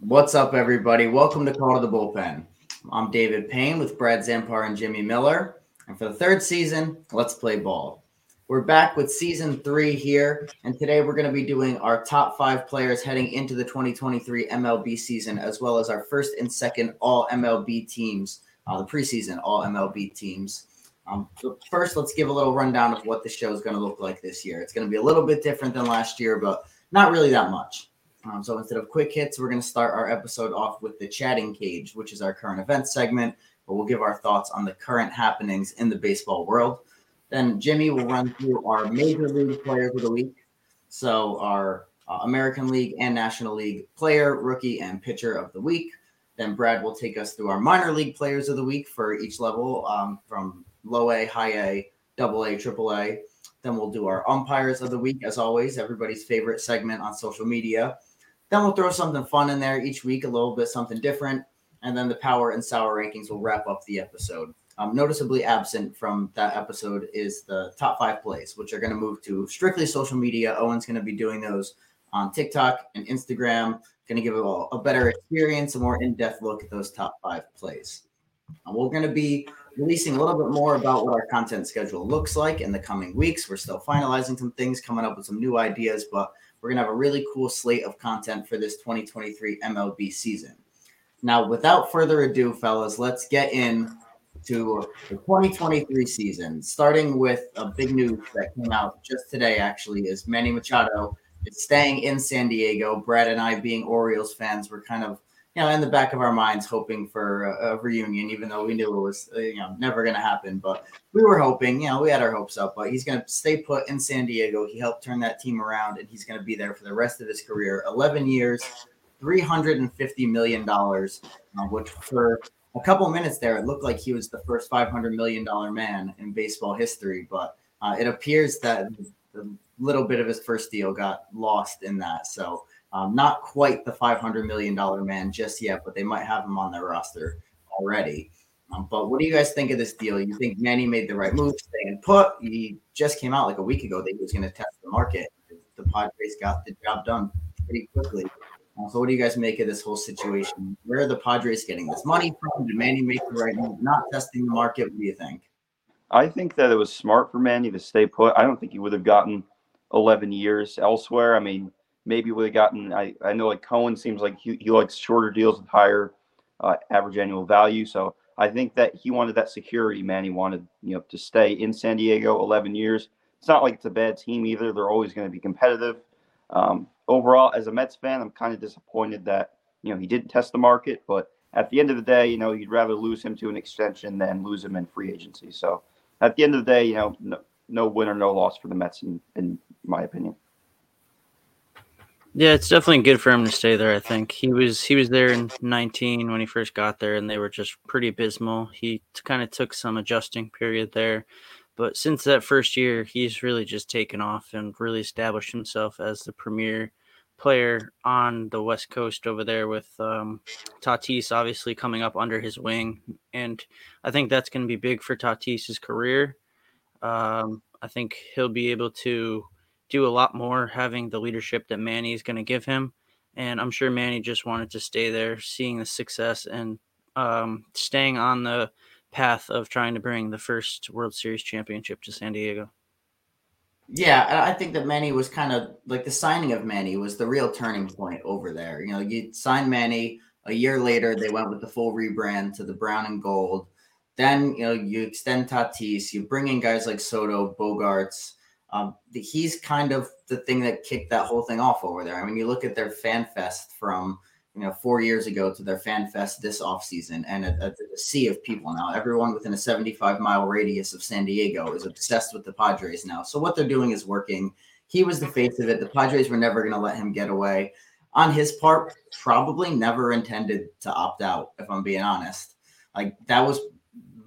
What's up, everybody? Welcome to Call to the Bullpen. I'm David Payne with Brad Zampar and Jimmy Miller. And for the third season, let's play ball. We're back with season three here. And today we're going to be doing our top five players heading into the 2023 MLB season, as well as our first and second all MLB teams, uh, the preseason all MLB teams. Um, so first, let's give a little rundown of what the show is going to look like this year. It's going to be a little bit different than last year, but not really that much. Um, so instead of quick hits, we're going to start our episode off with the chatting cage, which is our current event segment, where we'll give our thoughts on the current happenings in the baseball world. Then Jimmy will run through our major league players of the week. So our uh, American League and National League player, rookie, and pitcher of the week. Then Brad will take us through our minor league players of the week for each level um, from low A, high A, double A, triple A. Then we'll do our umpires of the week, as always, everybody's favorite segment on social media. Then we'll throw something fun in there each week, a little bit something different. And then the power and sour rankings will wrap up the episode. Um, noticeably absent from that episode is the top five plays, which are going to move to strictly social media. Owen's going to be doing those on TikTok and Instagram. Going to give a, a better experience, a more in depth look at those top five plays. Uh, we're going to be releasing a little bit more about what our content schedule looks like in the coming weeks. We're still finalizing some things, coming up with some new ideas, but we're going to have a really cool slate of content for this 2023 MLB season. Now, without further ado, fellas, let's get in to the 2023 season, starting with a big news that came out just today, actually, is Manny Machado is staying in San Diego. Brad and I, being Orioles fans, were kind of you know, in the back of our minds, hoping for a, a reunion, even though we knew it was, you know, never going to happen. But we were hoping, you know, we had our hopes up. But he's going to stay put in San Diego. He helped turn that team around, and he's going to be there for the rest of his career. Eleven years, three hundred and fifty million dollars, uh, which for a couple minutes there, it looked like he was the first five hundred million dollar man in baseball history. But uh, it appears that the little bit of his first deal got lost in that. So um, not quite the $500 million man just yet, but they might have him on their roster already. Um, but what do you guys think of this deal? You think Manny made the right move, staying put? He just came out like a week ago that he was going to test the market. The Padres got the job done pretty quickly. Uh, so, what do you guys make of this whole situation? Where are the Padres getting this money from? Did Manny make the right move, not testing the market? What do you think? I think that it was smart for Manny to stay put. I don't think he would have gotten 11 years elsewhere. I mean, maybe would have gotten. I, I know like Cohen seems like he, he likes shorter deals with higher uh, average annual value. So I think that he wanted that security, man. He wanted you know to stay in San Diego 11 years. It's not like it's a bad team either. They're always going to be competitive. Um, overall, as a Mets fan, I'm kind of disappointed that you know he didn't test the market, but at the end of the day, you know, you'd rather lose him to an extension than lose him in free agency. So at the end of the day, you know, no, no win or no loss for the Mets, in, in my opinion. Yeah, it's definitely good for him to stay there. I think he was he was there in 19 when he first got there, and they were just pretty abysmal. He t- kind of took some adjusting period there, but since that first year, he's really just taken off and really established himself as the premier player on the West Coast over there. With um, Tatis obviously coming up under his wing, and I think that's going to be big for Tatis's career. Um, I think he'll be able to do a lot more having the leadership that Manny is going to give him. And I'm sure Manny just wanted to stay there, seeing the success and um, staying on the path of trying to bring the first World Series championship to San Diego. Yeah, I think that Manny was kind of like the signing of Manny was the real turning point over there. You know, you sign Manny a year later, they went with the full rebrand to the brown and gold. Then, you know, you extend Tatis, you bring in guys like Soto, Bogaerts, um, he's kind of the thing that kicked that whole thing off over there. I mean, you look at their fan fest from you know four years ago to their fan fest this offseason and a, a, a, sea of people now. Everyone within a 75 mile radius of san diego is obsessed with the padres now. So what they're doing is working. He was the face of it. The padres were never going to let him get away. On his part probably never intended to opt out if i'm being honest. Like that was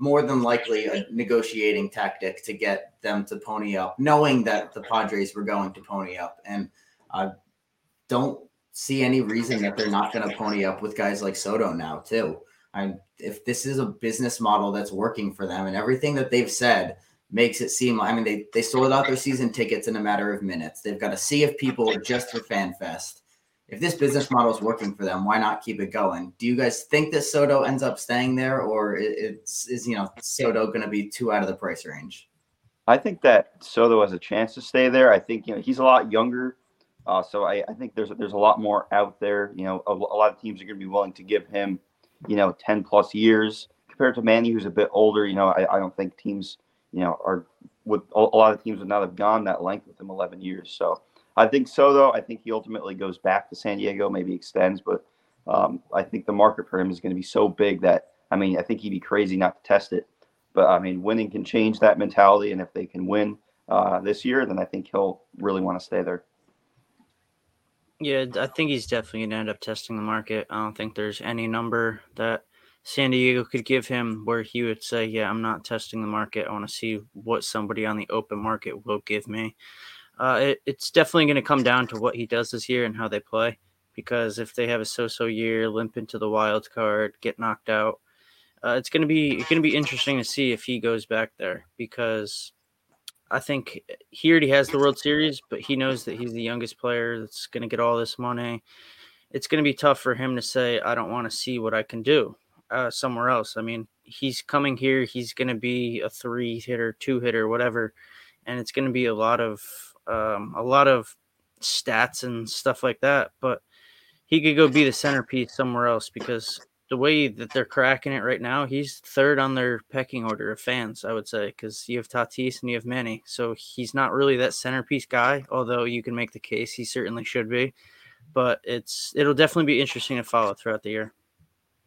more than likely a negotiating tactic to get them to pony up, knowing that the Padres were going to pony up. And I don't see any reason that they're not going to pony up with guys like Soto now, too. I, if this is a business model that's working for them and everything that they've said makes it seem I mean, they, they sold out their season tickets in a matter of minutes. They've got a sea of people just for FanFest if this business model is working for them, why not keep it going? Do you guys think that Soto ends up staying there, or it's is you know Soto going to be too out of the price range? I think that Soto has a chance to stay there. I think you know he's a lot younger, uh, so I, I, think there's there's a lot more out there. You know, a, a lot of teams are going to be willing to give him, you know, ten plus years compared to Manny, who's a bit older. You know, I, I don't think teams, you know, are with a lot of teams would not have gone that length with him 11 years. So I think so, though. I think he ultimately goes back to San Diego, maybe extends, but um, I think the market for him is going to be so big that I mean, I think he'd be crazy not to test it. But I mean, winning can change that mentality, and if they can win uh, this year, then I think he'll really want to stay there. Yeah, I think he's definitely going to end up testing the market. I don't think there's any number that San Diego could give him where he would say, "Yeah, I'm not testing the market. I want to see what somebody on the open market will give me." Uh, it, it's definitely going to come down to what he does this year and how they play. Because if they have a so-so year, limp into the wild card, get knocked out, uh, it's going to be going to be interesting to see if he goes back there. Because I think he already has the World Series, but he knows that he's the youngest player that's going to get all this money. It's going to be tough for him to say, "I don't want to see what I can do uh, somewhere else." I mean, he's coming here. He's going to be a three hitter, two hitter, whatever, and it's going to be a lot of um, a lot of stats and stuff like that. But he could go be the centerpiece somewhere else because the way that they're cracking it right now, he's third on their pecking order of fans, I would say, because you have Tatis and you have Manny. So he's not really that centerpiece guy, although you can make the case he certainly should be. But it's it'll definitely be interesting to follow throughout the year.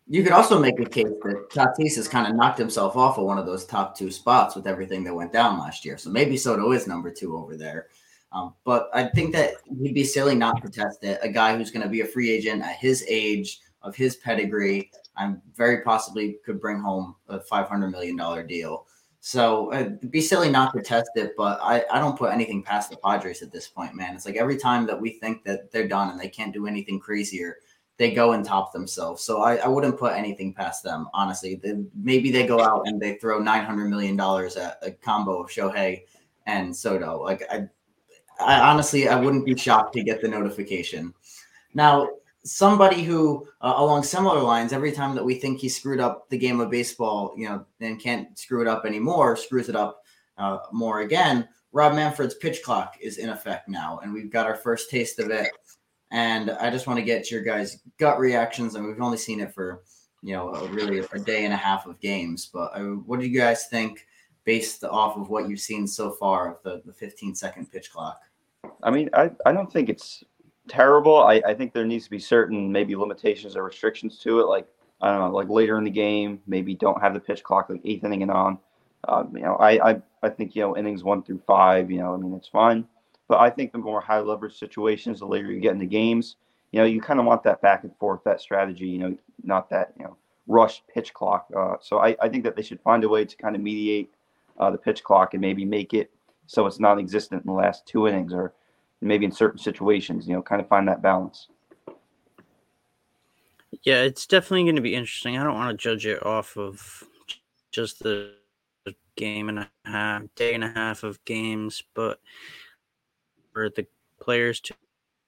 You could also make a case that Tatis has kind of knocked himself off of one of those top two spots with everything that went down last year. So maybe Soto is number two over there. Um, but I think that he'd be silly not to test it. A guy who's going to be a free agent at his age, of his pedigree, I'm very possibly could bring home a $500 million deal. So uh, it'd be silly not to test it, but I, I don't put anything past the Padres at this point, man. It's like every time that we think that they're done and they can't do anything crazier, they go and top themselves. So I, I wouldn't put anything past them, honestly. They, maybe they go out and they throw $900 million at a combo of Shohei and Soto. Like I, I honestly, I wouldn't be shocked to get the notification. Now, somebody who, uh, along similar lines, every time that we think he screwed up the game of baseball, you know, and can't screw it up anymore, screws it up uh, more again. Rob Manfred's pitch clock is in effect now, and we've got our first taste of it. And I just want to get your guys' gut reactions, and we've only seen it for, you know, a, really a day and a half of games. But uh, what do you guys think? based off of what you've seen so far of the, the 15 second pitch clock? I mean, I, I don't think it's terrible. I, I think there needs to be certain maybe limitations or restrictions to it. Like, I don't know, like later in the game, maybe don't have the pitch clock like eighth inning and on. Um, you know, I, I, I think, you know, innings one through five, you know, I mean, it's fine. But I think the more high leverage situations, the later you get in the games, you know, you kind of want that back and forth, that strategy, you know, not that, you know, rushed pitch clock. Uh, so I, I think that they should find a way to kind of mediate uh, the pitch clock and maybe make it so it's non-existent in the last two innings or maybe in certain situations you know kind of find that balance yeah it's definitely going to be interesting i don't want to judge it off of just the game and a half day and a half of games but for the players to.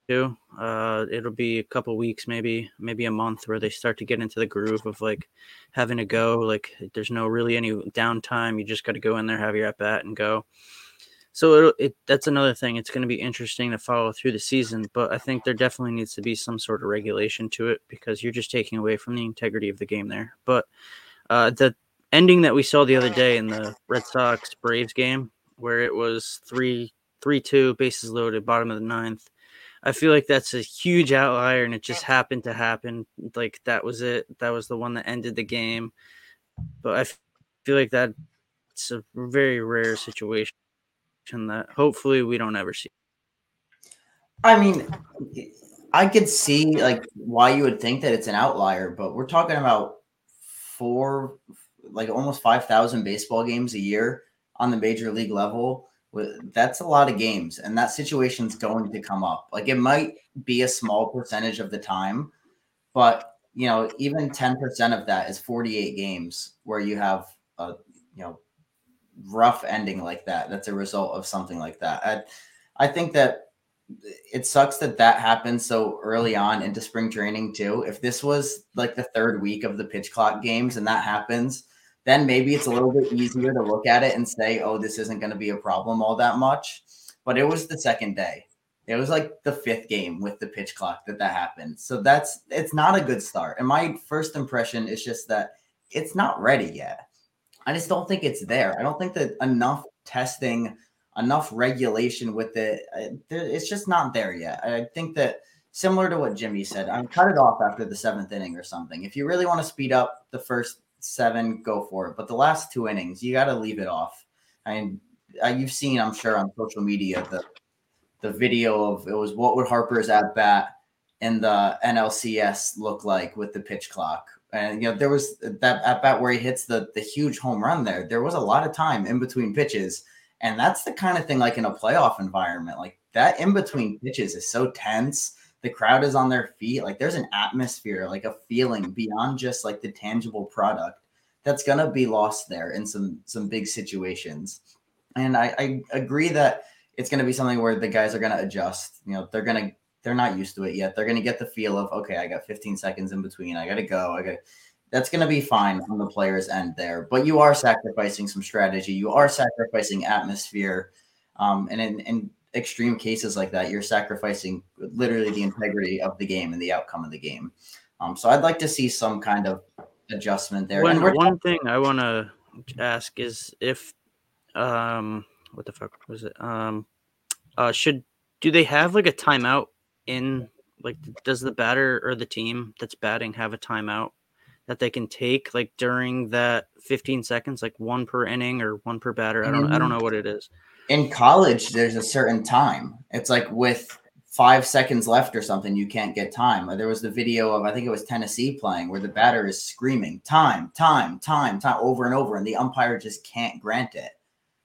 Uh, it'll be a couple weeks, maybe maybe a month, where they start to get into the groove of like having to go. Like there's no really any downtime. You just got to go in there, have your at bat, and go. So it, it that's another thing. It's going to be interesting to follow through the season, but I think there definitely needs to be some sort of regulation to it because you're just taking away from the integrity of the game there. But uh, the ending that we saw the other day in the Red Sox Braves game, where it was three three two bases loaded, bottom of the ninth I feel like that's a huge outlier, and it just happened to happen. Like that was it. That was the one that ended the game. But I feel like that it's a very rare situation that hopefully we don't ever see. I mean, I could see like why you would think that it's an outlier, but we're talking about four, like almost five thousand baseball games a year on the major league level that's a lot of games and that situation's going to come up like it might be a small percentage of the time but you know even 10% of that is 48 games where you have a you know rough ending like that that's a result of something like that i, I think that it sucks that that happened so early mm-hmm. on into spring training too. If this was like the third week of the pitch clock games and that happens, then maybe it's a little bit easier to look at it and say, "Oh, this isn't going to be a problem all that much." But it was the second day. It was like the fifth game with the pitch clock that that happened. So that's it's not a good start. And my first impression is just that it's not ready yet. I just don't think it's there. I don't think that enough testing enough regulation with it. Uh, it's just not there yet. I think that similar to what Jimmy said, I'm cut it off after the seventh inning or something. If you really want to speed up the first seven, go for it. But the last two innings, you got to leave it off. I mean, uh, you've seen, I'm sure, on social media the the video of it was what would Harper's at bat in the NLCS look like with the pitch clock. And you know, there was that at bat where he hits the the huge home run there. There was a lot of time in between pitches and that's the kind of thing like in a playoff environment, like that in between pitches is so tense. The crowd is on their feet. Like there's an atmosphere, like a feeling beyond just like the tangible product that's gonna be lost there in some some big situations. And I, I agree that it's gonna be something where the guys are gonna adjust. You know, they're gonna they're not used to it yet. They're gonna get the feel of okay, I got 15 seconds in between. I gotta go. I got that's going to be fine on the player's end there. But you are sacrificing some strategy. You are sacrificing atmosphere. Um, and in, in extreme cases like that, you're sacrificing literally the integrity of the game and the outcome of the game. Um, so I'd like to see some kind of adjustment there. One, one thing I want to ask is if, um, what the fuck was it? Um, uh, should do they have like a timeout in like does the batter or the team that's batting have a timeout that they can take like during that 15 seconds, like one per inning or one per batter. I don't mm-hmm. I don't mm-hmm. know what it is. In college, there's a certain time. It's like with five seconds left or something, you can't get time. There was the video of I think it was Tennessee playing where the batter is screaming time, time, time, time over and over, and the umpire just can't grant it.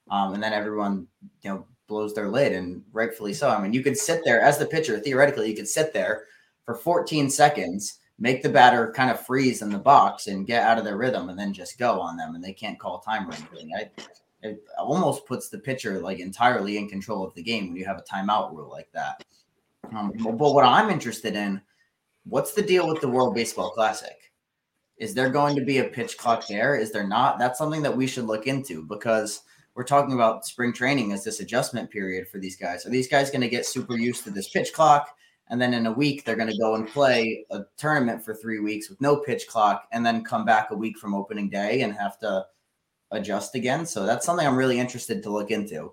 Um, and then everyone, you know, blows their lid, and rightfully so. I mean, you could sit there as the pitcher, theoretically, you could sit there for 14 seconds make the batter kind of freeze in the box and get out of their rhythm and then just go on them and they can't call time or anything. I, it almost puts the pitcher like entirely in control of the game when you have a timeout rule like that. Um, but what I'm interested in, what's the deal with the World Baseball Classic? Is there going to be a pitch clock there? Is there not? That's something that we should look into because we're talking about spring training as this adjustment period for these guys. Are these guys going to get super used to this pitch clock? and then in a week they're going to go and play a tournament for three weeks with no pitch clock and then come back a week from opening day and have to adjust again so that's something i'm really interested to look into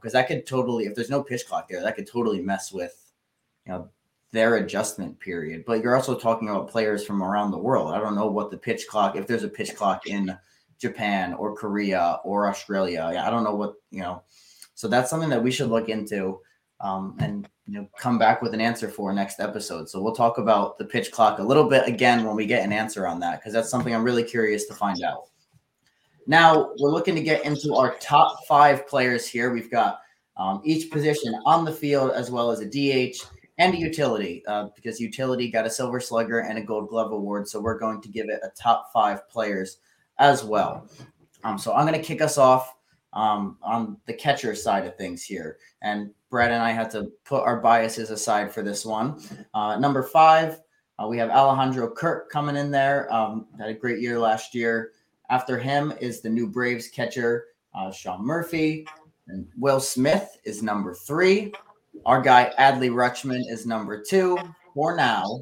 because uh, that could totally if there's no pitch clock there that could totally mess with you know their adjustment period but you're also talking about players from around the world i don't know what the pitch clock if there's a pitch clock in japan or korea or australia i don't know what you know so that's something that we should look into um, and you know come back with an answer for next episode. So we'll talk about the pitch clock a little bit again when we get an answer on that because that's something I'm really curious to find out. Now we're looking to get into our top five players here. We've got um, each position on the field as well as a DH and a utility uh, because utility got a silver slugger and a gold glove award. So we're going to give it a top five players as well. Um, so I'm going to kick us off um, on the catcher side of things here. And Brad and I had to put our biases aside for this one. Uh, number five, uh, we have Alejandro Kirk coming in there. Um, had a great year last year. After him is the new Braves catcher, uh, Sean Murphy. And Will Smith is number three. Our guy, Adley Rutschman, is number two for now.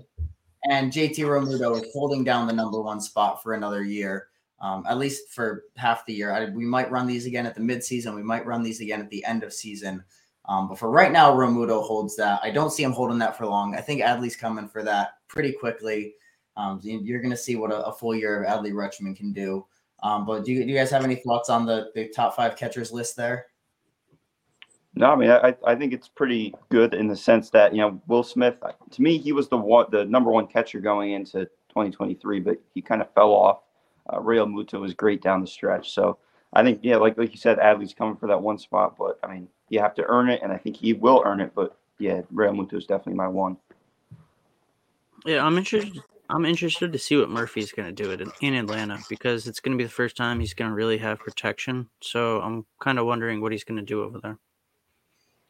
And JT Realmuto is holding down the number one spot for another year um, at least for half the year. I, we might run these again at the midseason. We might run these again at the end of season. Um, but for right now, Realmuto holds that. I don't see him holding that for long. I think Adley's coming for that pretty quickly. Um, you're going to see what a, a, full year of Adley Rutschman can do. Um, but do you, do you guys have any thoughts on the, the top five catchers list there? No, I mean I, I think it's pretty good in the sense that you know Will Smith to me he was the one the number one catcher going into 2023, but he kind of fell off uh, Realmuto was great down the stretch. So I think, yeah, like like you said, Adley's coming for that one spot, but I mean, you have to earn it, and I think he will earn it. But yeah, Realmuto is definitely my one. Yeah, I'm interested. I'm interested to see what Murphy's going to do it in, in Atlanta because it's going to be the first time he's going to really have protection. So I'm kind of wondering what he's going to do over there.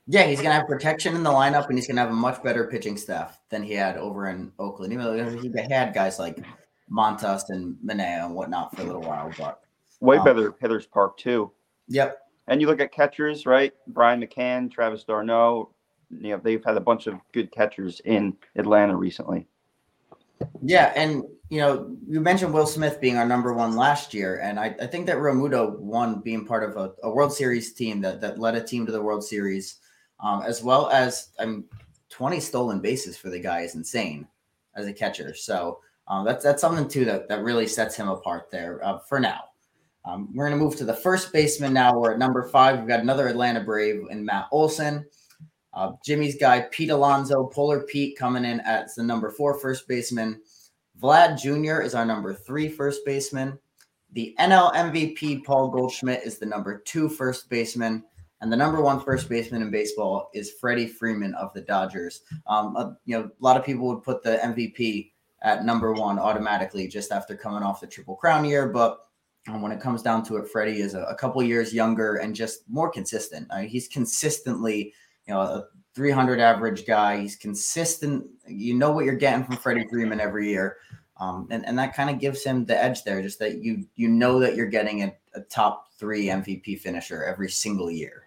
Yeah, he's gonna have protection in the lineup, and he's gonna have a much better pitching staff than he had over in Oakland. Even though he had guys like Montas and Manaea and whatnot for a little while, but way um, better Hitters Park too. Yep. And you look at catchers, right? Brian McCann, Travis d'Arnaud. You know they've had a bunch of good catchers in Atlanta recently. Yeah, and you know, you mentioned Will Smith being our number one last year, and I, I think that Realmuto won being part of a, a, World Series team that that led a team to the World Series, um, as well as I'm um, 20 stolen bases for the guy is insane as a catcher. So um, that's that's something too that that really sets him apart there uh, for now. Um, we're going to move to the first baseman now. We're at number five. We've got another Atlanta Brave in Matt Olson. Uh, Jimmy's guy, Pete Alonso, Polar Pete, coming in as the number four first baseman. Vlad Jr. is our number three first baseman. The NL MVP, Paul Goldschmidt, is the number two first baseman. And the number one first baseman in baseball is Freddie Freeman of the Dodgers. Um, uh, you know, a lot of people would put the MVP at number one automatically just after coming off the Triple Crown year. But um, when it comes down to it, Freddie is a, a couple years younger and just more consistent. Uh, he's consistently you know, a 300 average guy. He's consistent. You know what you're getting from Freddie Freeman every year. Um, and, and that kind of gives him the edge there, just that you you know that you're getting a, a top three MVP finisher every single year.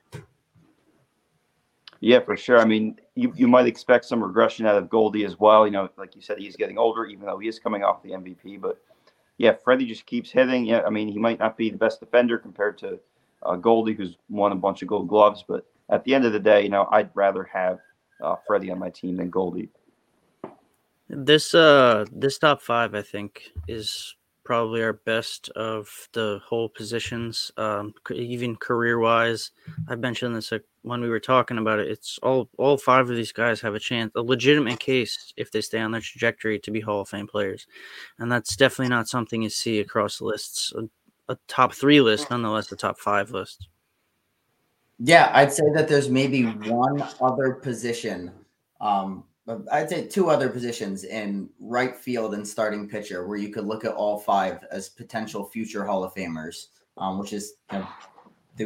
Yeah, for sure. I mean, you, you might expect some regression out of Goldie as well. You know, like you said, he's getting older, even though he is coming off the MVP. But yeah, Freddie just keeps hitting. Yeah, I mean, he might not be the best defender compared to uh, Goldie, who's won a bunch of Gold Gloves, but at the end of the day, you know, I'd rather have uh, Freddie on my team than Goldie. This uh this top five, I think, is probably our best of the whole positions, um, even career wise. I mentioned this when we were talking about it. It's all all five of these guys have a chance, a legitimate case if they stay on their trajectory to be Hall of Fame players, and that's definitely not something you see across lists. A, a top three list, nonetheless, a top five list. Yeah, I'd say that there's maybe one other position. Um, I'd say two other positions in right field and starting pitcher where you could look at all five as potential future Hall of Famers, um, which is, you know,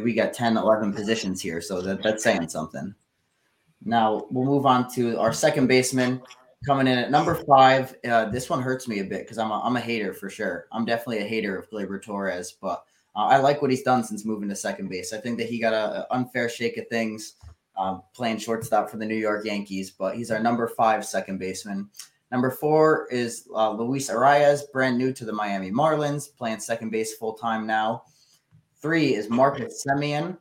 we got 10, 11 positions here. So that, that's saying something. Now we'll move on to our second baseman coming in at number five. Uh, this one hurts me a bit because I'm a, I'm a hater for sure. I'm definitely a hater of Gleyber Torres, but uh, I like what he's done since moving to second base. I think that he got an unfair shake of things um, playing shortstop for the New York Yankees, but he's our number five second baseman. Number four is uh, Luis Arraez, brand new to the Miami Marlins, playing second base full time now. Three is Marcus Semien.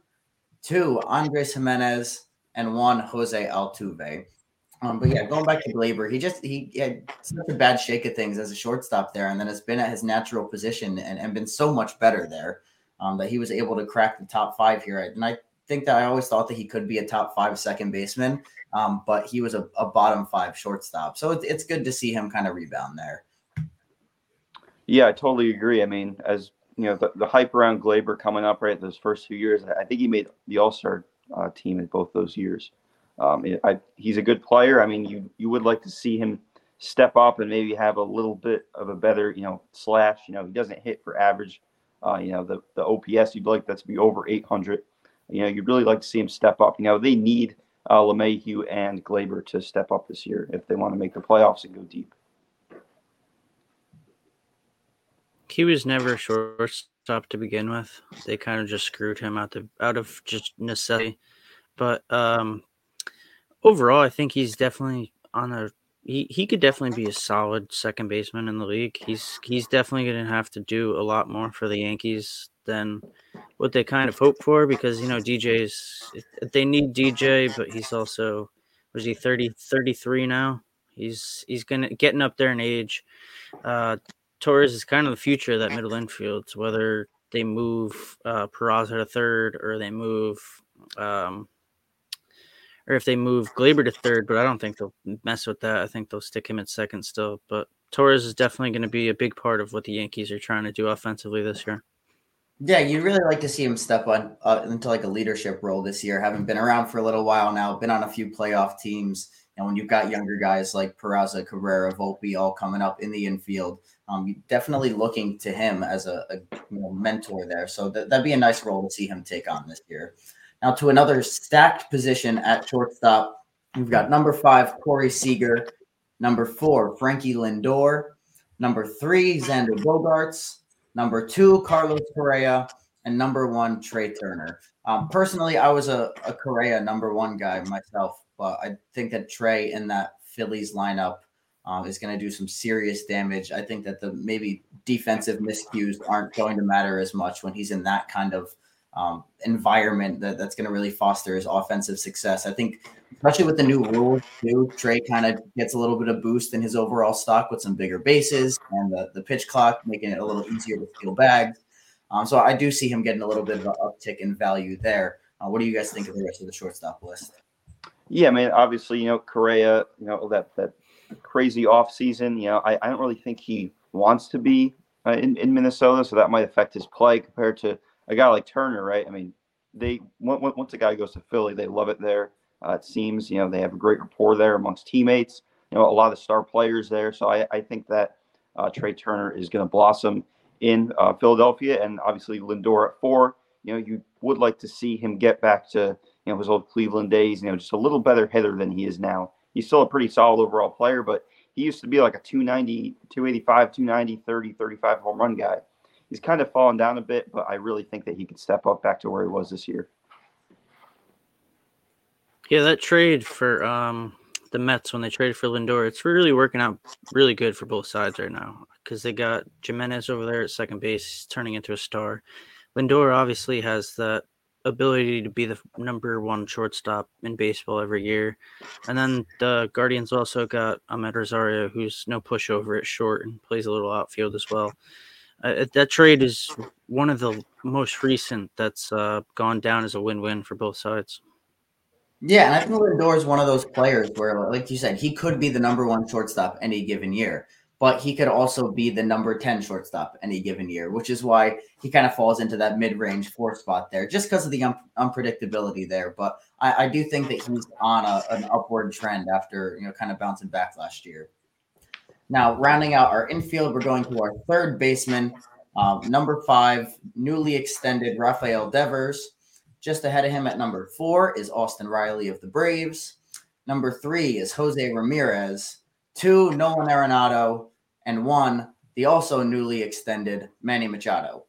Two, Andres Gimenez, And one, Jose Altuve. Um, but yeah, going back to Gleyber, he just he had such a bad shake of things as a shortstop there, and then has been at his natural position and, and been so much better there um, that he was able to crack the top five here. And I think that I always thought that he could be a top five second baseman, um, but he was a, a, bottom five shortstop. So it's, it's good to see him kind of rebound there. Yeah, I totally agree. I mean, as you know, the, the hype around Gleyber coming up right those first few years, I think he made the All Star uh, team in both those years. Um, I, he's a good player. I mean, you you would like to see him step up and maybe have a little bit of a better, you know, slash. You know, he doesn't hit for average. Uh, you know, the the OPS you'd like that to be over 800. You know, you'd really like to see him step up. You know, they need uh, LeMahieu and Gleyber to step up this year if they want to make the playoffs and go deep. He was never a shortstop to begin with. They kind of just screwed him out of out of just necessity. But um, overall, I think he's definitely on a he, he could definitely be a solid second baseman in the league. He's he's definitely going to have to do a lot more for the Yankees than what they kind of hope for because you know DJ's they need DJ, but he's also was he 30 33 now. He's he's gonna getting up there in age. Uh, Torres is kind of the future of that middle infield. Whether they move uh, Peraza to third or they move um, or if they move Gleyber to third, but I don't think they'll mess with that. I think they'll stick him at second still. But Torres is definitely going to be a big part of what the Yankees are trying to do offensively this year. Yeah, you'd really like to see him step on uh, into like a leadership role this year. Having been around for a little while now, been on a few playoff teams, and when you've got younger guys like Peraza, Cabrera, Volpe all coming up in the infield, um, definitely looking to him as a, a you know, mentor there. So th- that'd be a nice role to see him take on this year. Now to another stacked position at shortstop. We've got number five, Corey Seager, number four, Frankie Lindor, number three, Xander Bogaerts, number two, Carlos Correa, and number one, Trea Turner. Um, personally, I was a, a Correa number one guy myself, but I think that Trea in that Phillies lineup um, is going to do some serious damage. I think that the maybe defensive miscues aren't going to matter as much when he's in that kind of um, environment that, that's going to really foster his offensive success. I think, especially with the new rules too, Trea kind of gets a little bit of boost in his overall stock with some bigger bases and the, the pitch clock, making it a little easier to steal bags. Um, so I do see him getting a little bit of an uptick in value there. Uh, what do you guys think of the rest of the shortstop list? Yeah, I mean, obviously, you know, Correa, you know, that that crazy off season, you know, I, I don't really think he wants to be uh, in, in Minnesota, so that might affect his play compared to a guy like Turner, right? I mean, they once a guy goes to Philly, they love it there. Uh, it seems, you know, they have a great rapport there amongst teammates. You know, a lot of star players there. So I, I think that uh, Trea Turner is going to blossom in uh, Philadelphia, and obviously Lindor at four. You know, you would like to see him get back to you know his old Cleveland days. You know, just a little better hitter than he is now. He's still a pretty solid overall player, but he used to be like a 290, 285, 290, 30, 35 home run guy. He's kind of fallen down a bit, but I really think that he could step up back to where he was this year. Yeah, that trade for um, the Mets when they traded for Lindor, it's really working out really good for both sides right now because they got Gimenez over there at second base, turning into a star. Lindor obviously has the ability to be the number one shortstop in baseball every year. And then the Guardians also got Amed Rosario, who's no pushover at short and plays a little outfield as well. Uh, that trade is one of the most recent that's uh, gone down as a win-win for both sides. Yeah, and I think Lindor is one of those players where, like you said, he could be the number one shortstop any given year but he could also be the number 10 shortstop any given year, which is why he kind of falls into that mid range four spot there, just because of the un- unpredictability there. But I, I, do think that he's on a, an upward trend after, you know, kind of bouncing back last year. Now, rounding out our infield, we're going to our third baseman, um, number five, newly extended Rafael Devers. Just ahead of him at number four is Austin Riley of the Braves. Number three is Jose Ramirez. Two, Nolan Arenado and one, the also newly extended Manny Machado.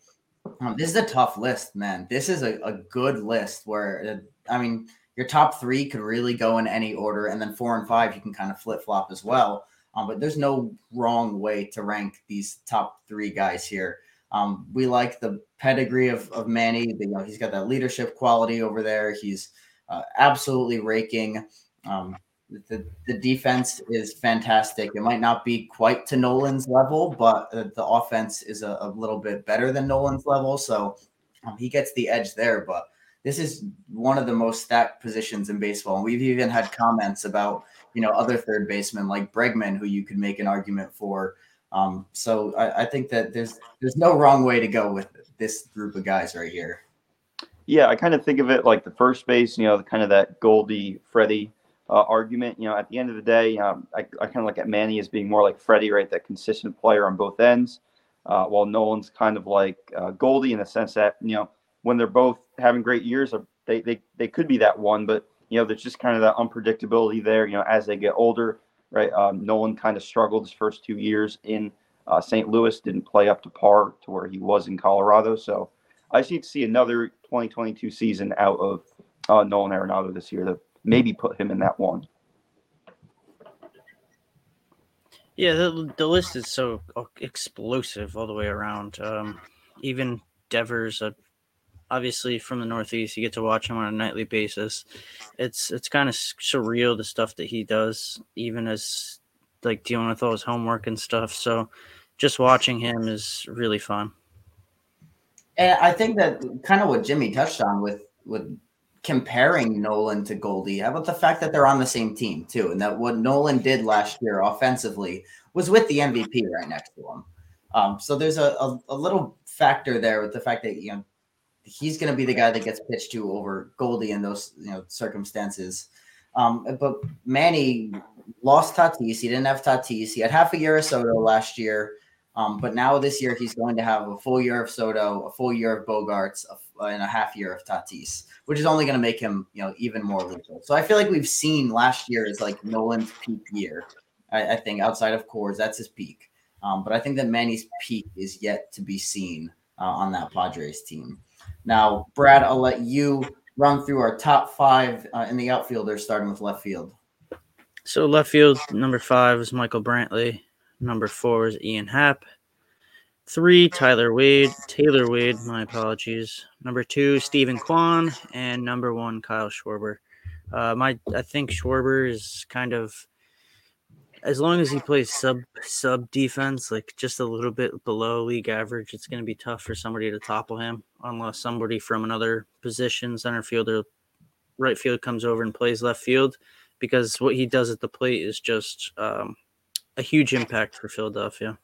Um, this is a tough list, man. This is a, a good list where, uh, I mean, your top three could really go in any order, and then four and five, you can kind of flip flop as well. Um, but there's no wrong way to rank these top three guys here. Um, we like the pedigree of, of Manny. You know, he's got that leadership quality over there. He's uh, absolutely raking. Um, the, the defense is fantastic. It might not be quite to Nolan's level, but uh, the offense is a, a, little bit better than Nolan's level. So um, he gets the edge there. But this is one of the most stacked positions in baseball. And we've even had comments about, you know, other third basemen like Bregman, who you could make an argument for. Um, so I, I think that there's there's no wrong way to go with this group of guys right here. Yeah, I kind of think of it like the first base, you know, kind of that Goldie Freddie uh, argument. You know, at the end of the day, um, I, I kind of look at Manny as being more like Freddie, right? That consistent player on both ends. Uh, while Nolan's kind of like uh, Goldie in the sense that you know when they're both having great years, they they they could be that one, but you know there's just kind of that unpredictability there. You know, as they get older, right? Um, Nolan kind of struggled his first two years in uh, St. Louis, didn't play up to par to where he was in Colorado. So I see to see another 2022 season out of uh, Nolan Arenado this year. The maybe put him in that one. Yeah, the, the list is so explosive all the way around. Um, even Devers, uh, obviously from the Northeast, you get to watch him on a nightly basis. It's it's kind of surreal the stuff that he does, even as like dealing with all his homework and stuff. So just watching him is really fun. And I think that kind of what Jimmy touched on with with comparing Nolan to Goldie. About the fact that they're on the same team too, and that what Nolan did last year offensively was with the MVP right next to him. Um, so there's a, a, a, little factor there with the fact that you know he's going to be the guy that gets pitched to over Goldie in those you know circumstances. Um, but Manny lost Tatis. He didn't have Tatis. He had half a year of Soto last year. Um, but now this year he's going to have a full year of Soto, a full year of Bogaerts, a, and a half year of Tatis, which is only going to make him, you know, even more lethal. So I feel like we've seen last year is like Nolan's peak year. I, I think outside of Coors, that's his peak. Um, but I think that Manny's peak is yet to be seen uh, on that Padres team. Now, Brad, I'll let you run through our top five uh, in the outfielders, starting with left field. So left field number five is Michael Brantley. Number four is Ian Happ. Three, Tyler Wade, Taylor Wade, my apologies. Number two, Steven Kwan, and number one, Kyle Schwarber. Uh, my, I think Schwarber is kind of, as long as he plays sub sub defense, like just a little bit below league average, it's going to be tough for somebody to topple him unless somebody from another position, center fielder, right field, comes over and plays left field, because what he does at the plate is just um, a huge impact for Philadelphia.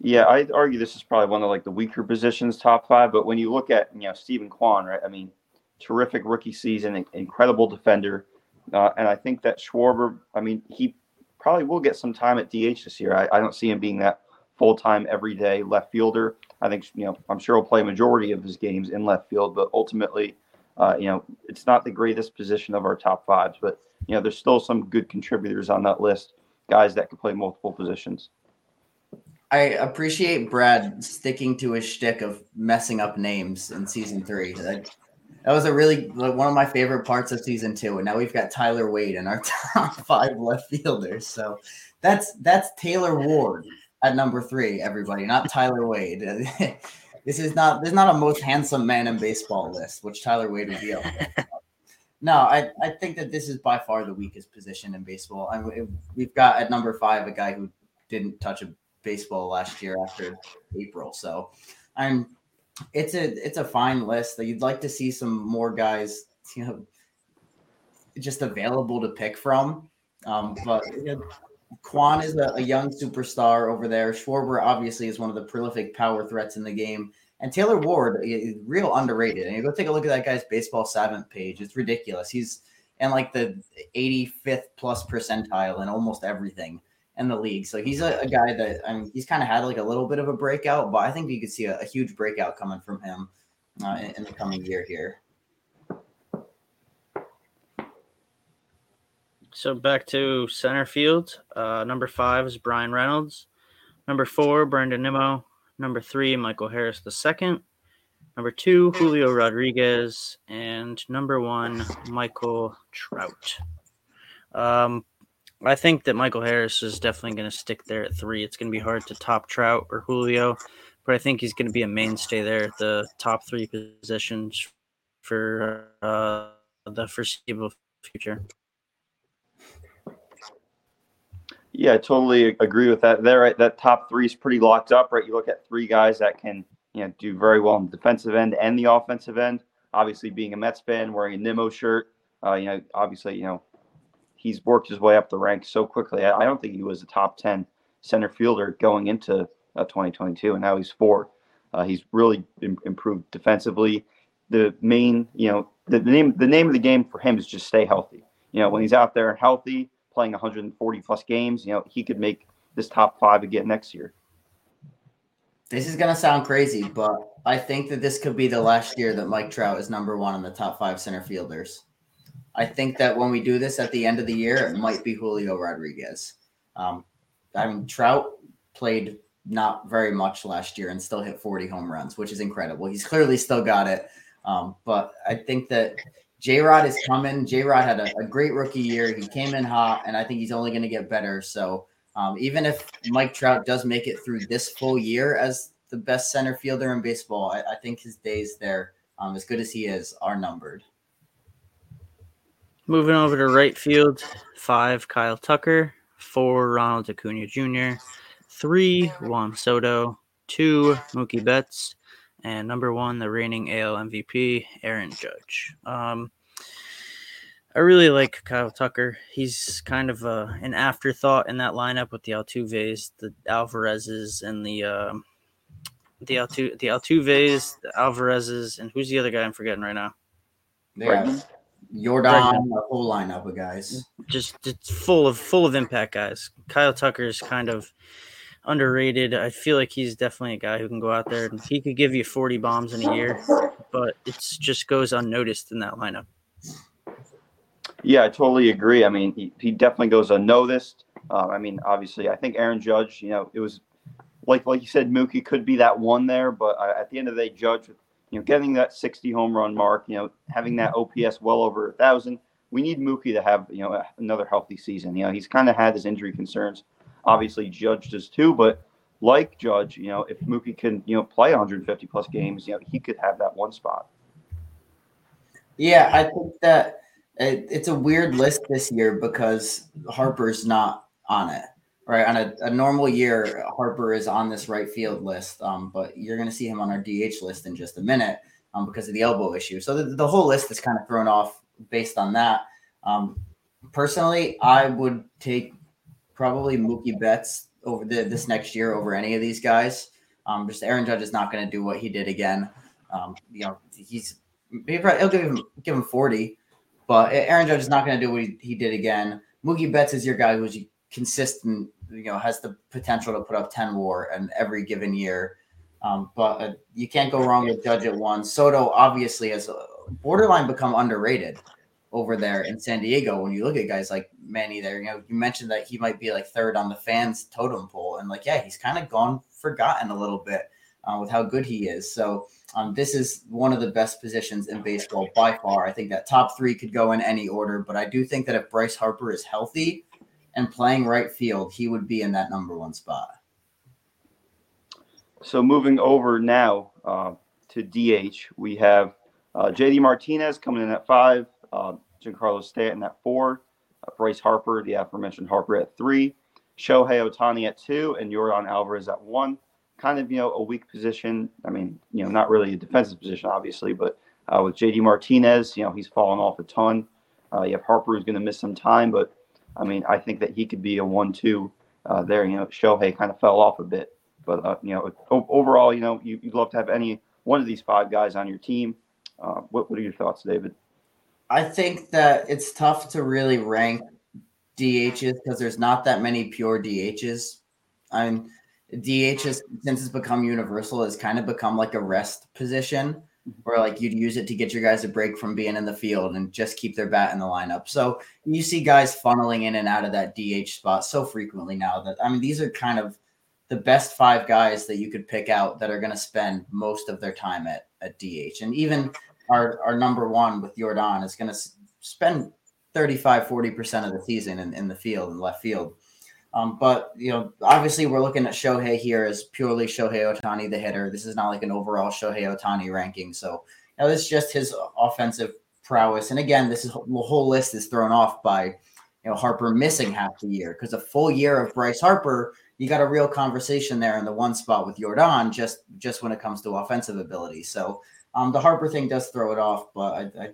Yeah, I'd argue this is probably one of like the weaker positions, top five. But when you look at you know Steven Kwan, right? I mean, terrific rookie season, incredible defender, uh, and I think that Schwarber. I mean, he probably will get some time at DH this year. I, I don't see him being that full time every day left fielder. I think you know I'm sure he'll play majority of his games in left field, but ultimately, uh, you know, it's not the greatest position of our top fives. But you know, there's still some good contributors on that list, guys that can play multiple positions. I appreciate Brad sticking to his shtick of messing up names in season three. That, that was a really like, one of my favorite parts of season two. And now we've got Tyler Wade in our top five left fielders. So that's that's Taylor Ward at number three. Everybody, not Tyler Wade. this is not there's not a most handsome man in baseball list, which Tyler Wade would be on. No, I, I think that this is by far the weakest position in baseball. I mean, we've got at number five a guy who didn't touch a baseball last year after April. So I'm it's a it's a fine list that you'd like to see some more guys, you know, just available to pick from. Um, but Kwan is a, a, young superstar over there. Schwarber obviously is one of the prolific power threats in the game. And Taylor Ward real underrated. And you go take a look at that guy's Baseball Savant page. It's ridiculous. He's in like the 85th plus percentile in almost everything in the league. So he's a, a guy that I mean, he's kind of had like a little bit of a breakout, but I think you could see a, a huge breakout coming from him uh, in, in the coming year here. So back to center field. Uh, number five is Bryan Reynolds. Number four, Brandon Nimmo. Number three, Michael Harris the second. Number two, Julio Rodriguez. And number one, Michael Trout. Um, I think that Michael Harris is definitely going to stick there at three. It's going to be hard to top Trout or Julio, but I think he's going to be a mainstay there at the top three positions for uh, the foreseeable future. Yeah, I totally agree with that. There, right, that top three is pretty locked up, right? You look at three guys that can, you know, do very well on the defensive end and the offensive end. Obviously, being a Mets fan, wearing a Nimmo shirt, uh, you know, obviously, you know, he's worked his way up the ranks so quickly. I, I don't think he was a top 10 center fielder going into uh, 2022, and now he's four. Uh, he's really Im- improved defensively. The main, you know, the, the, name the name of the game for him is just stay healthy. You know, when he's out there and healthy, playing 140 plus games, you know, he could make this top five again next year. This is gonna sound crazy, but I think that this could be the last year that Mike Trout is number one in the top five center fielders. I think that when we do this at the end of the year, it might be Julio Rodriguez. Um, I mean, Trout played not very much last year and still hit 40 home runs, which is incredible. He's clearly still got it. Um, but I think that J Rod is coming. J Rod had a, a, great rookie year. He came in hot, and I think he's only going to get better. So um, even if Mike Trout does make it through this full year as the best center fielder in baseball, I, I think his days there, um, as good as he is, are numbered. Moving over to right field, five, Kyle Tucker, four, Ronald Acuna Jr., three, Juan Soto, two, Mookie Betts, and number one, the reigning AL MVP, Aaron Judge. Um, I really like Kyle Tucker. He's kind of uh, an afterthought in that lineup with the Altuves, the Alvarez's, and the uh, the Altu the Altuves, the Alvarez's, and who's the other guy I'm forgetting right now? Yeah. Jordan, the whole lineup of guys. Just it's full of full of impact guys. Kyle Tucker is kind of underrated. I feel like he's definitely a guy who can go out there and he could give you 40 bombs in a year. but it just goes unnoticed in that lineup. Yeah, I totally agree. I mean, he, he definitely goes unnoticed. Uh, I mean, obviously, I think Aaron Judge, you know, it was like like you said, Mookie could be that one there, but uh, at the end of the day, Judge, you know, getting that 60 home run mark, you know, having that OPS well over a thousand, we need Mookie to have you know another healthy season. You know, he's kind of had his injury concerns. Obviously, Judge does too, but like Judge, you know, if Mookie can you know play 150 plus games, you know, he could have that one spot. Yeah, I think that it, it's a weird list this year because Harper's not on it. Right on a, a normal year, Harper is on this right field list, um, but you're going to see him on our DH list in just a minute um, because of the elbow issue. So the, the whole list is kind of thrown off based on that. Um, personally, I would take probably Mookie Betts over the, this next year over any of these guys. Um, just Aaron Judge is not going to do what he did again. Um, you know, he's he'll give him give him forty, but Aaron Judge is not going to do what he, he did again. Mookie Betts is your guy who's consistent. You know, has the potential to put up ten WAR and every given year. Um, but uh, you can't go wrong with Judge at one. Soto obviously has borderline become underrated over there in San Diego. When you look at guys like Manny there, you know, you mentioned that he might be like third on the fans totem pole, and like, yeah, he's kind of gone forgotten a little bit uh, with how good he is. So um, this is one of the best positions in baseball by far. I think that top three could go in any order, but I do think that if Bryce Harper is healthy and playing right field, he would be in that number one spot. So moving over now uh, to DH, we have uh, JD Martinez coming in at five, uh, Giancarlo Stanton at four, uh, Bryce Harper, the aforementioned Harper at three, Shohei Ohtani at two, and Yordan Alvarez at one. Kind of, you know, a weak position. I mean, you know, not really a defensive position, obviously, but uh, with JD Martinez, you know, he's fallen off a ton. Uh, you have Harper who's going to miss some time, but I mean, I think that he could be a one-two uh, there. You know, Shohei kind of fell off a bit, but uh, you know, overall, you know, you, would love to have any one of these five guys on your team. Uh, what What are your thoughts, David? I think that it's tough to really rank DHs because there's not that many pure DHs. I mean, DHs since it's become universal has kind of become like a rest position. Where like you'd use it to get your guys a break from being in the field and just keep their bat in the lineup. So you see guys funneling in and out of that DH spot so frequently now that I mean these are kind of the best five guys that you could pick out that are going to spend most of their time at, at DH. And even our, our number one with Yordan is going to spend 35, 40% of the season in, in the field and left field. Um, but, you know, obviously we're looking at Shohei here as purely Shohei Ohtani, the hitter. This is not like an overall Shohei Ohtani ranking. So, you know, it's just his offensive prowess. And again, this is the whole list is thrown off by, you know, Harper missing half the year because a full year of Bryce Harper, you got a real conversation there in the one spot with Yordan. just just when it comes to offensive ability. So um, the Harper thing does throw it off, but I, I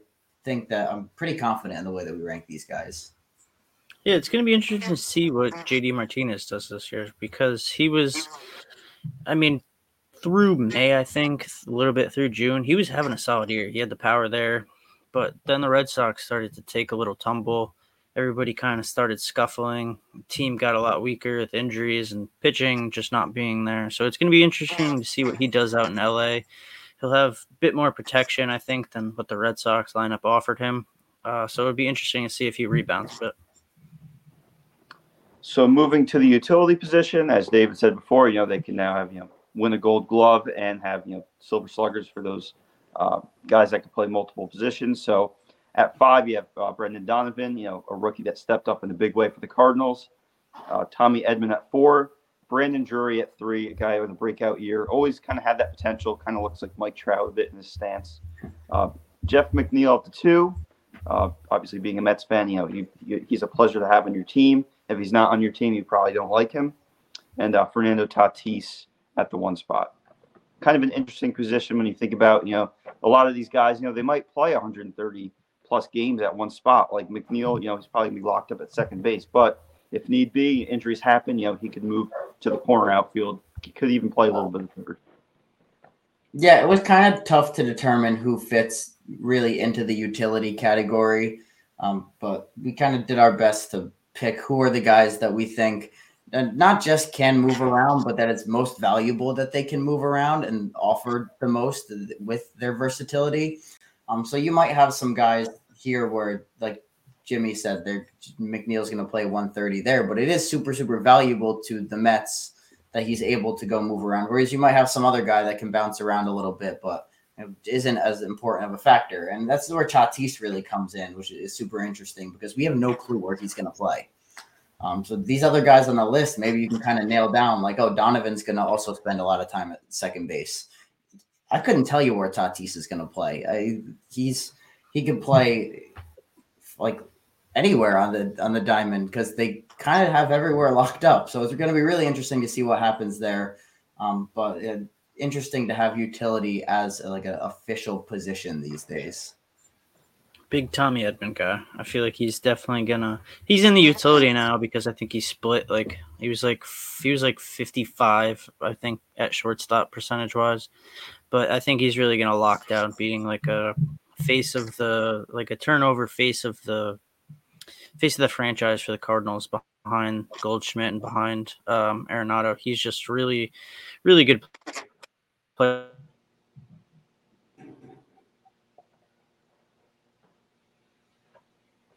think that I'm pretty confident in the way that we rank these guys. Yeah, it's going to be interesting to see what JD Martinez does this year because he was, I mean, through May, I think, a little bit through June, he was having a solid year. He had the power there, but then the Red Sox started to take a little tumble. Everybody kind of started scuffling. The team got a lot weaker with injuries and pitching just not being there. So it's going to be interesting to see what he does out in LA he'll have a bit more protection, I think, than what the Red Sox lineup offered him. Uh, so it'd be interesting to see if he rebounds a bit. So moving to the utility position, as David said before, you know they can now have you know win a Gold Glove and have you know Silver Sluggers for those uh, guys that can play multiple positions. So at five, you have uh, Brendan Donovan, you know a rookie that stepped up in a big way for the Cardinals. Uh, Tommy Edman at four, Brandon Drury at three, a guy with a breakout year, always kind of had that potential. Kind of looks like Mike Trout a bit in his stance. Uh, Jeff McNeil at the two. Uh, obviously, being a Mets fan, you know he, he's a pleasure to have on your team. If he's not on your team, you probably don't like him. And uh, Fernando Tatis at the one spot. Kind of an interesting position when you think about, you know, a lot of these guys, you know, they might play 130 plus games at one spot. Like McNeil, you know, he's probably gonna be locked up at second base, but if need be, injuries happen, you know, he could move to the corner outfield. He could even play a little bit of third. Yeah, it was kind of tough to determine who fits really into the utility category. Um, but we kind of did our best to pick who are the guys that we think not just can move around, but that it's most valuable that they can move around and offer the most with their versatility. Um, so you might have some guys here where, like Jimmy said, there McNeil's going to play 130 there, but it is super super valuable to the Mets that he's able to go move around. Whereas you might have some other guy that can bounce around a little bit, but isn't as important of a factor. And that's where Tatis really comes in, which is super interesting because we have no clue where he's going to play. Um, so these other guys on the list, maybe you can kind of nail down like, oh, Donovan's going to also spend a lot of time at second base. I couldn't tell you where Tatis is going to play. I, he's he can play like anywhere on the on the diamond because they kind of have everywhere locked up. So it's going to be really interesting to see what happens there. Um, but uh, interesting to have utility as like an official position these days big Tommy Edman guy. I feel like he's definitely gonna. He's in the utility now because I think he split like he was like he was like fifty five. I think at shortstop percentage wise, but I think he's really gonna lock down being like a face of the like a turnover face of the face of the franchise for the Cardinals behind Goldschmidt and behind um, Arenado. He's just really, really good player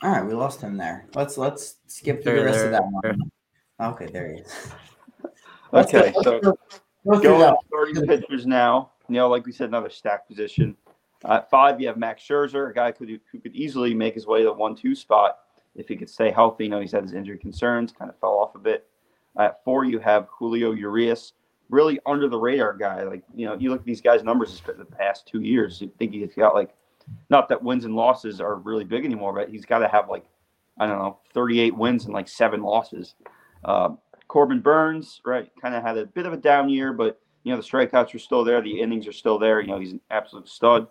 All right, we lost him there. Let's let's skip through the rest there. of that one. Okay, there he is. okay, so go going starting pitchers now. You know, like we said, another stack position. At five, you have Max Scherzer, a guy who, who could easily make his way to the one-two spot if he could stay healthy. You know, he's had his injury concerns, kind of fell off a bit. At four, you have Julio Urias, really under the radar guy. Like, you know, you look at these guys' numbers the past two years, you think he's got like not that wins and losses are really big anymore, but he's got to have like I don't know, 38 wins and like seven losses. Uh, Corbin Burnes, right, kind of had a bit of a down year, but you know the strikeouts are still there, the innings are still there. You know he's an absolute stud.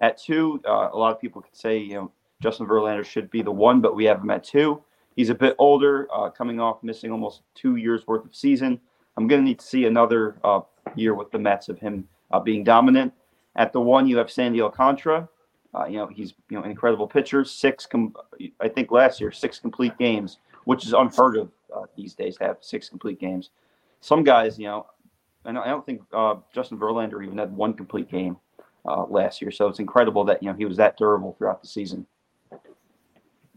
At two, uh, a lot of people could say you know Justin Verlander should be the one, but we have him at two. He's a bit older, uh, coming off missing almost two years worth of season. I'm going to need to see another uh, year with the Mets of him uh, being dominant. At the one, you have Sandy Alcantara. Uh, you know, he's you know an incredible pitcher. Six, com- I think last year, six complete games, which is unheard of uh, these days to have six complete games. Some guys, you know, I don't think uh, Justin Verlander even had one complete game uh, last year. So it's incredible that you know he was that durable throughout the season.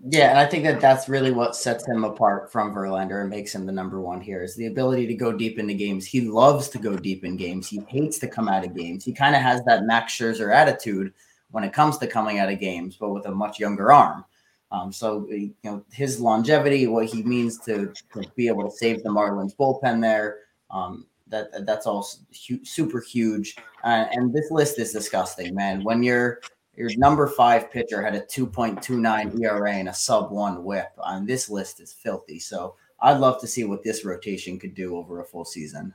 Yeah, and I think that that's really what sets him apart from Verlander and makes him the number one here is the ability to go deep into games. He loves to go deep in games. He hates to come out of games. He kind of has that Max Scherzer attitude when it comes to coming out of games, but with a much younger arm. Um, so you know his longevity, what he means to, to be able to save the Marlins bullpen there. Um, that that's all hu- super huge. Uh, and this list is disgusting, man. When your your number five pitcher had a 2.29 ERA and a sub one WHIP, on this list is filthy. So I'd love to see what this rotation could do over a full season.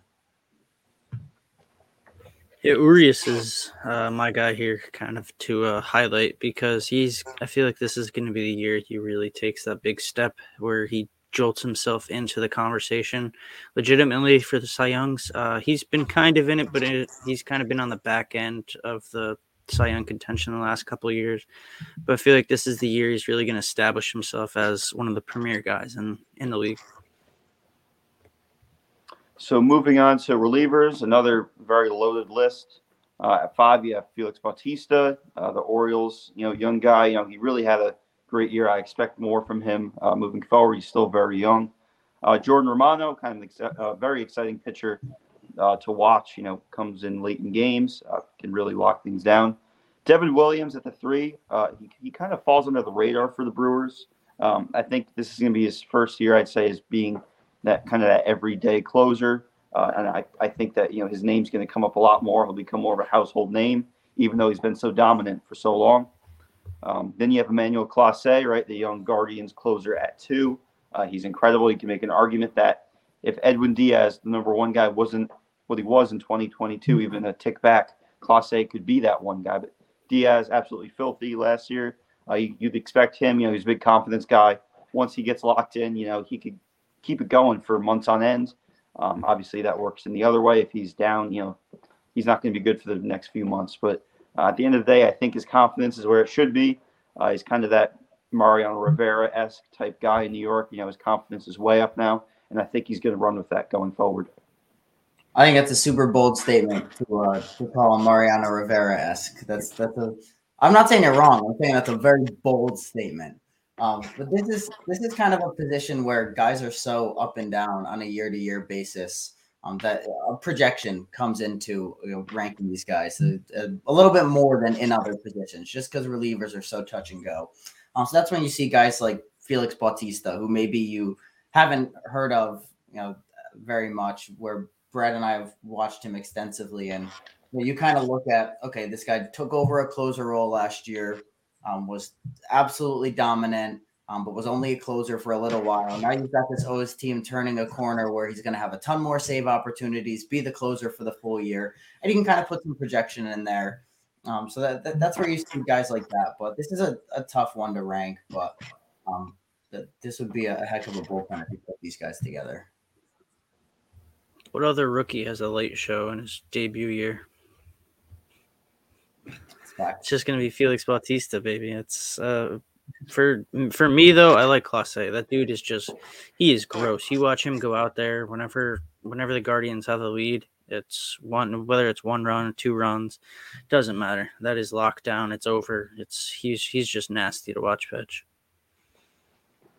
Yeah, Urias is uh, my guy here, kind of to uh, highlight because he's. I feel like this is going to be the year he really takes that big step where he jolts himself into the conversation legitimately for the Cy Youngs. Uh, he's been kind of in it, but it, he's kind of been on the back end of the Cy Young contention in the last couple of years. But I feel like this is the year he's really going to establish himself as one of the premier guys in, in the league. So moving on to relievers, another very loaded list. Uh, at five, you have Felix Bautista, uh, the Orioles. You know, young guy. You know, he really had a great year. I expect more from him uh, moving forward. He's still very young. Uh, Jordan Romano, kind of a uh, very exciting pitcher uh, to watch. You know, comes in late in games, can really lock things down. Devin Williams at the three. he, he kind of falls under the radar for the Brewers. Um, I think this is going to be his first year, I'd say, as being that kind of that everyday closer. Uh, and I, I think that you know his name's going to come up a lot more. He'll become more of a household name, even though he's been so dominant for so long. Um, then you have Emmanuel Clase, right, the young Guardians closer at two. Uh, he's incredible. You can make an argument that if Edwin Diaz, the number one guy, wasn't what he was in 2022, even a tick back, Clase could be that one guy. But Diaz absolutely filthy last year. Uh, you, would expect him. You know, he's a big confidence guy. Once he gets locked in, you know, he could keep it going for months on end. Um, obviously, that works in the other way. If he's down, you know, he's not going to be good for the next few months. But uh, at the end of the day, I think his confidence is where it should be. Uh, he's kind of that Mariano Rivera esque type guy in New York. You know, his confidence is way up now. and I think he's going to run with that going forward. I think that's a super bold statement to uh, to call him Mariano Rivera esque. That's that's a. I'm not saying you're wrong. I'm saying that's a very bold statement. Um, but this is this is kind of a position where guys are so up and down on a year to year basis um, that a projection comes into you know, ranking these guys a, a, a, little bit more than in other positions, just because relievers are so touch and go. Um, so that's when you see guys like Felix Bautista, who maybe you haven't heard of, you know, very much. Where Brett and I have watched him extensively, and you, know, you kind of look at, okay, this guy took over a closer role last year um, was absolutely dominant, um, but was only a closer for a little while. Now you've got this O's team turning a corner where he's going to have a ton more save opportunities, be the closer for the full year, and you can kind of put some projection in there. Um, so that, that, that's where you see guys like that. But this is a, a tough one to rank, but um, that this would be a heck of a bullpen if you put these guys together. What other rookie has a late show in his debut year? It's just gonna be Felix Bautista, baby. It's uh for for me though, I like Clase. That dude is just he is gross. You watch him go out there whenever whenever the Guardians have the lead, it's one whether it's one run, or two runs, doesn't matter. That is locked down. It's over. It's he's he's just nasty to watch pitch.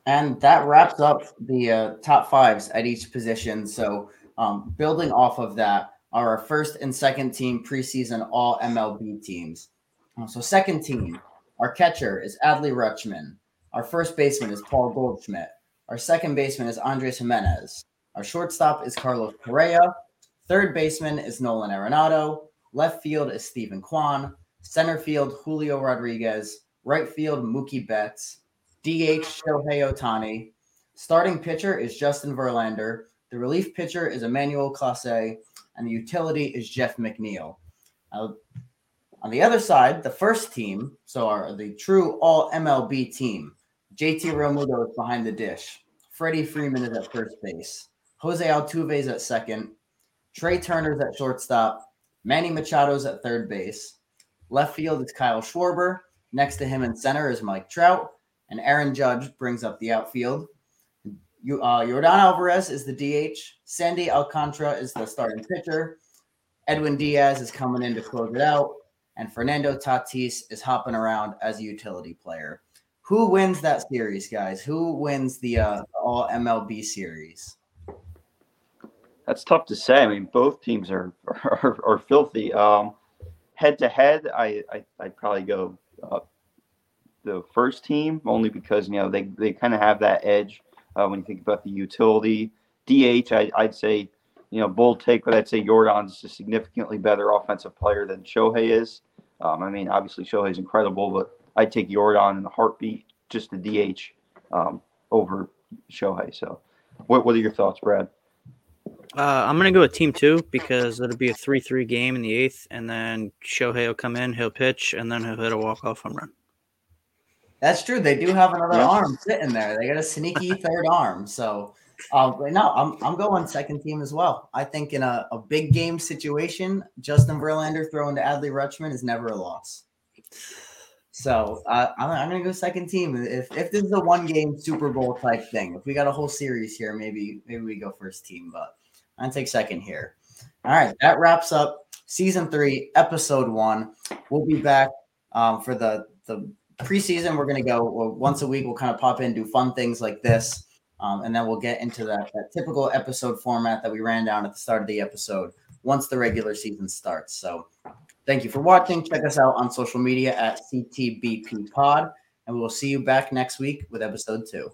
And that wraps up the uh, top fives at each position. So um, building off of that are our first and second team preseason all MLB teams. Uh, so second team, our catcher is Adley Rutschman. Our first baseman is Paul Goldschmidt. Our second baseman is Andres Gimenez. Our shortstop is Carlos Correa. Third baseman is Nolan Arenado. Left field is Steven Kwan. Center field, Julio Rodriguez. Right field, Mookie Betts. DH, Shohei Ohtani. Starting pitcher is Justin Verlander. The relief pitcher is Emmanuel Clase. And the utility is Jeff McNeil. Now, on the other side, the first team, so are the true all MLB team, JT Realmuto is behind the dish. Freddie Freeman is at first base. Jose Altuve is at second. Trea Turner's at shortstop. Manny Machado's at third base. Left field is Kyle Schwarber. Next to him in center is Mike Trout. And Aaron Judge brings up the outfield. You, uh, Yordan Alvarez is the DH. Sandy Alcantara is the starting pitcher. Edwin Diaz is coming in to close it out and Fernando Tatis is hopping around as a utility player. Who wins that series, guys? Who wins the uh, All MLB series? That's tough to say. I mean, both teams are are, are filthy. Um, head to head, I, I would probably go uh, the first team only because you know they they kind of have that edge uh, when you think about the utility. DH, I, I'd say you know, bold take, but I'd say Yordan's a significantly better offensive player than Shohei is. Um, I mean, obviously Shohei's incredible, but I'd take Yordan in a heartbeat, just the DH um, over Shohei. So, what what are your thoughts, Brad? Uh, I'm gonna go with Team Two because it'll be a three-three game in the eighth, and then Shohei will come in, he'll pitch, and then he'll hit a walk-off home run. That's true. They do have another yeah. arm sitting there. They got a sneaky third arm. So uh, right now, I'm I'm going second team as well. I think in a, a big game situation, Justin Verlander throwing to Adley Rutschman is never a loss. So uh, I'm, I'm going to go second team. If if this is a one game Super Bowl type thing, if we got a whole series here, maybe maybe we go first team. But i take second here. All right, that wraps up season three, episode one. We'll be back um, for the the preseason. We're going to go well, once a week. We'll kind of pop in, do fun things like this. Um, and then we'll get into that, that typical episode format that we ran down at the start of the episode once the regular season starts. So thank you for watching. Check us out on social media at CTBP Pod, and we will see you back next week with episode two.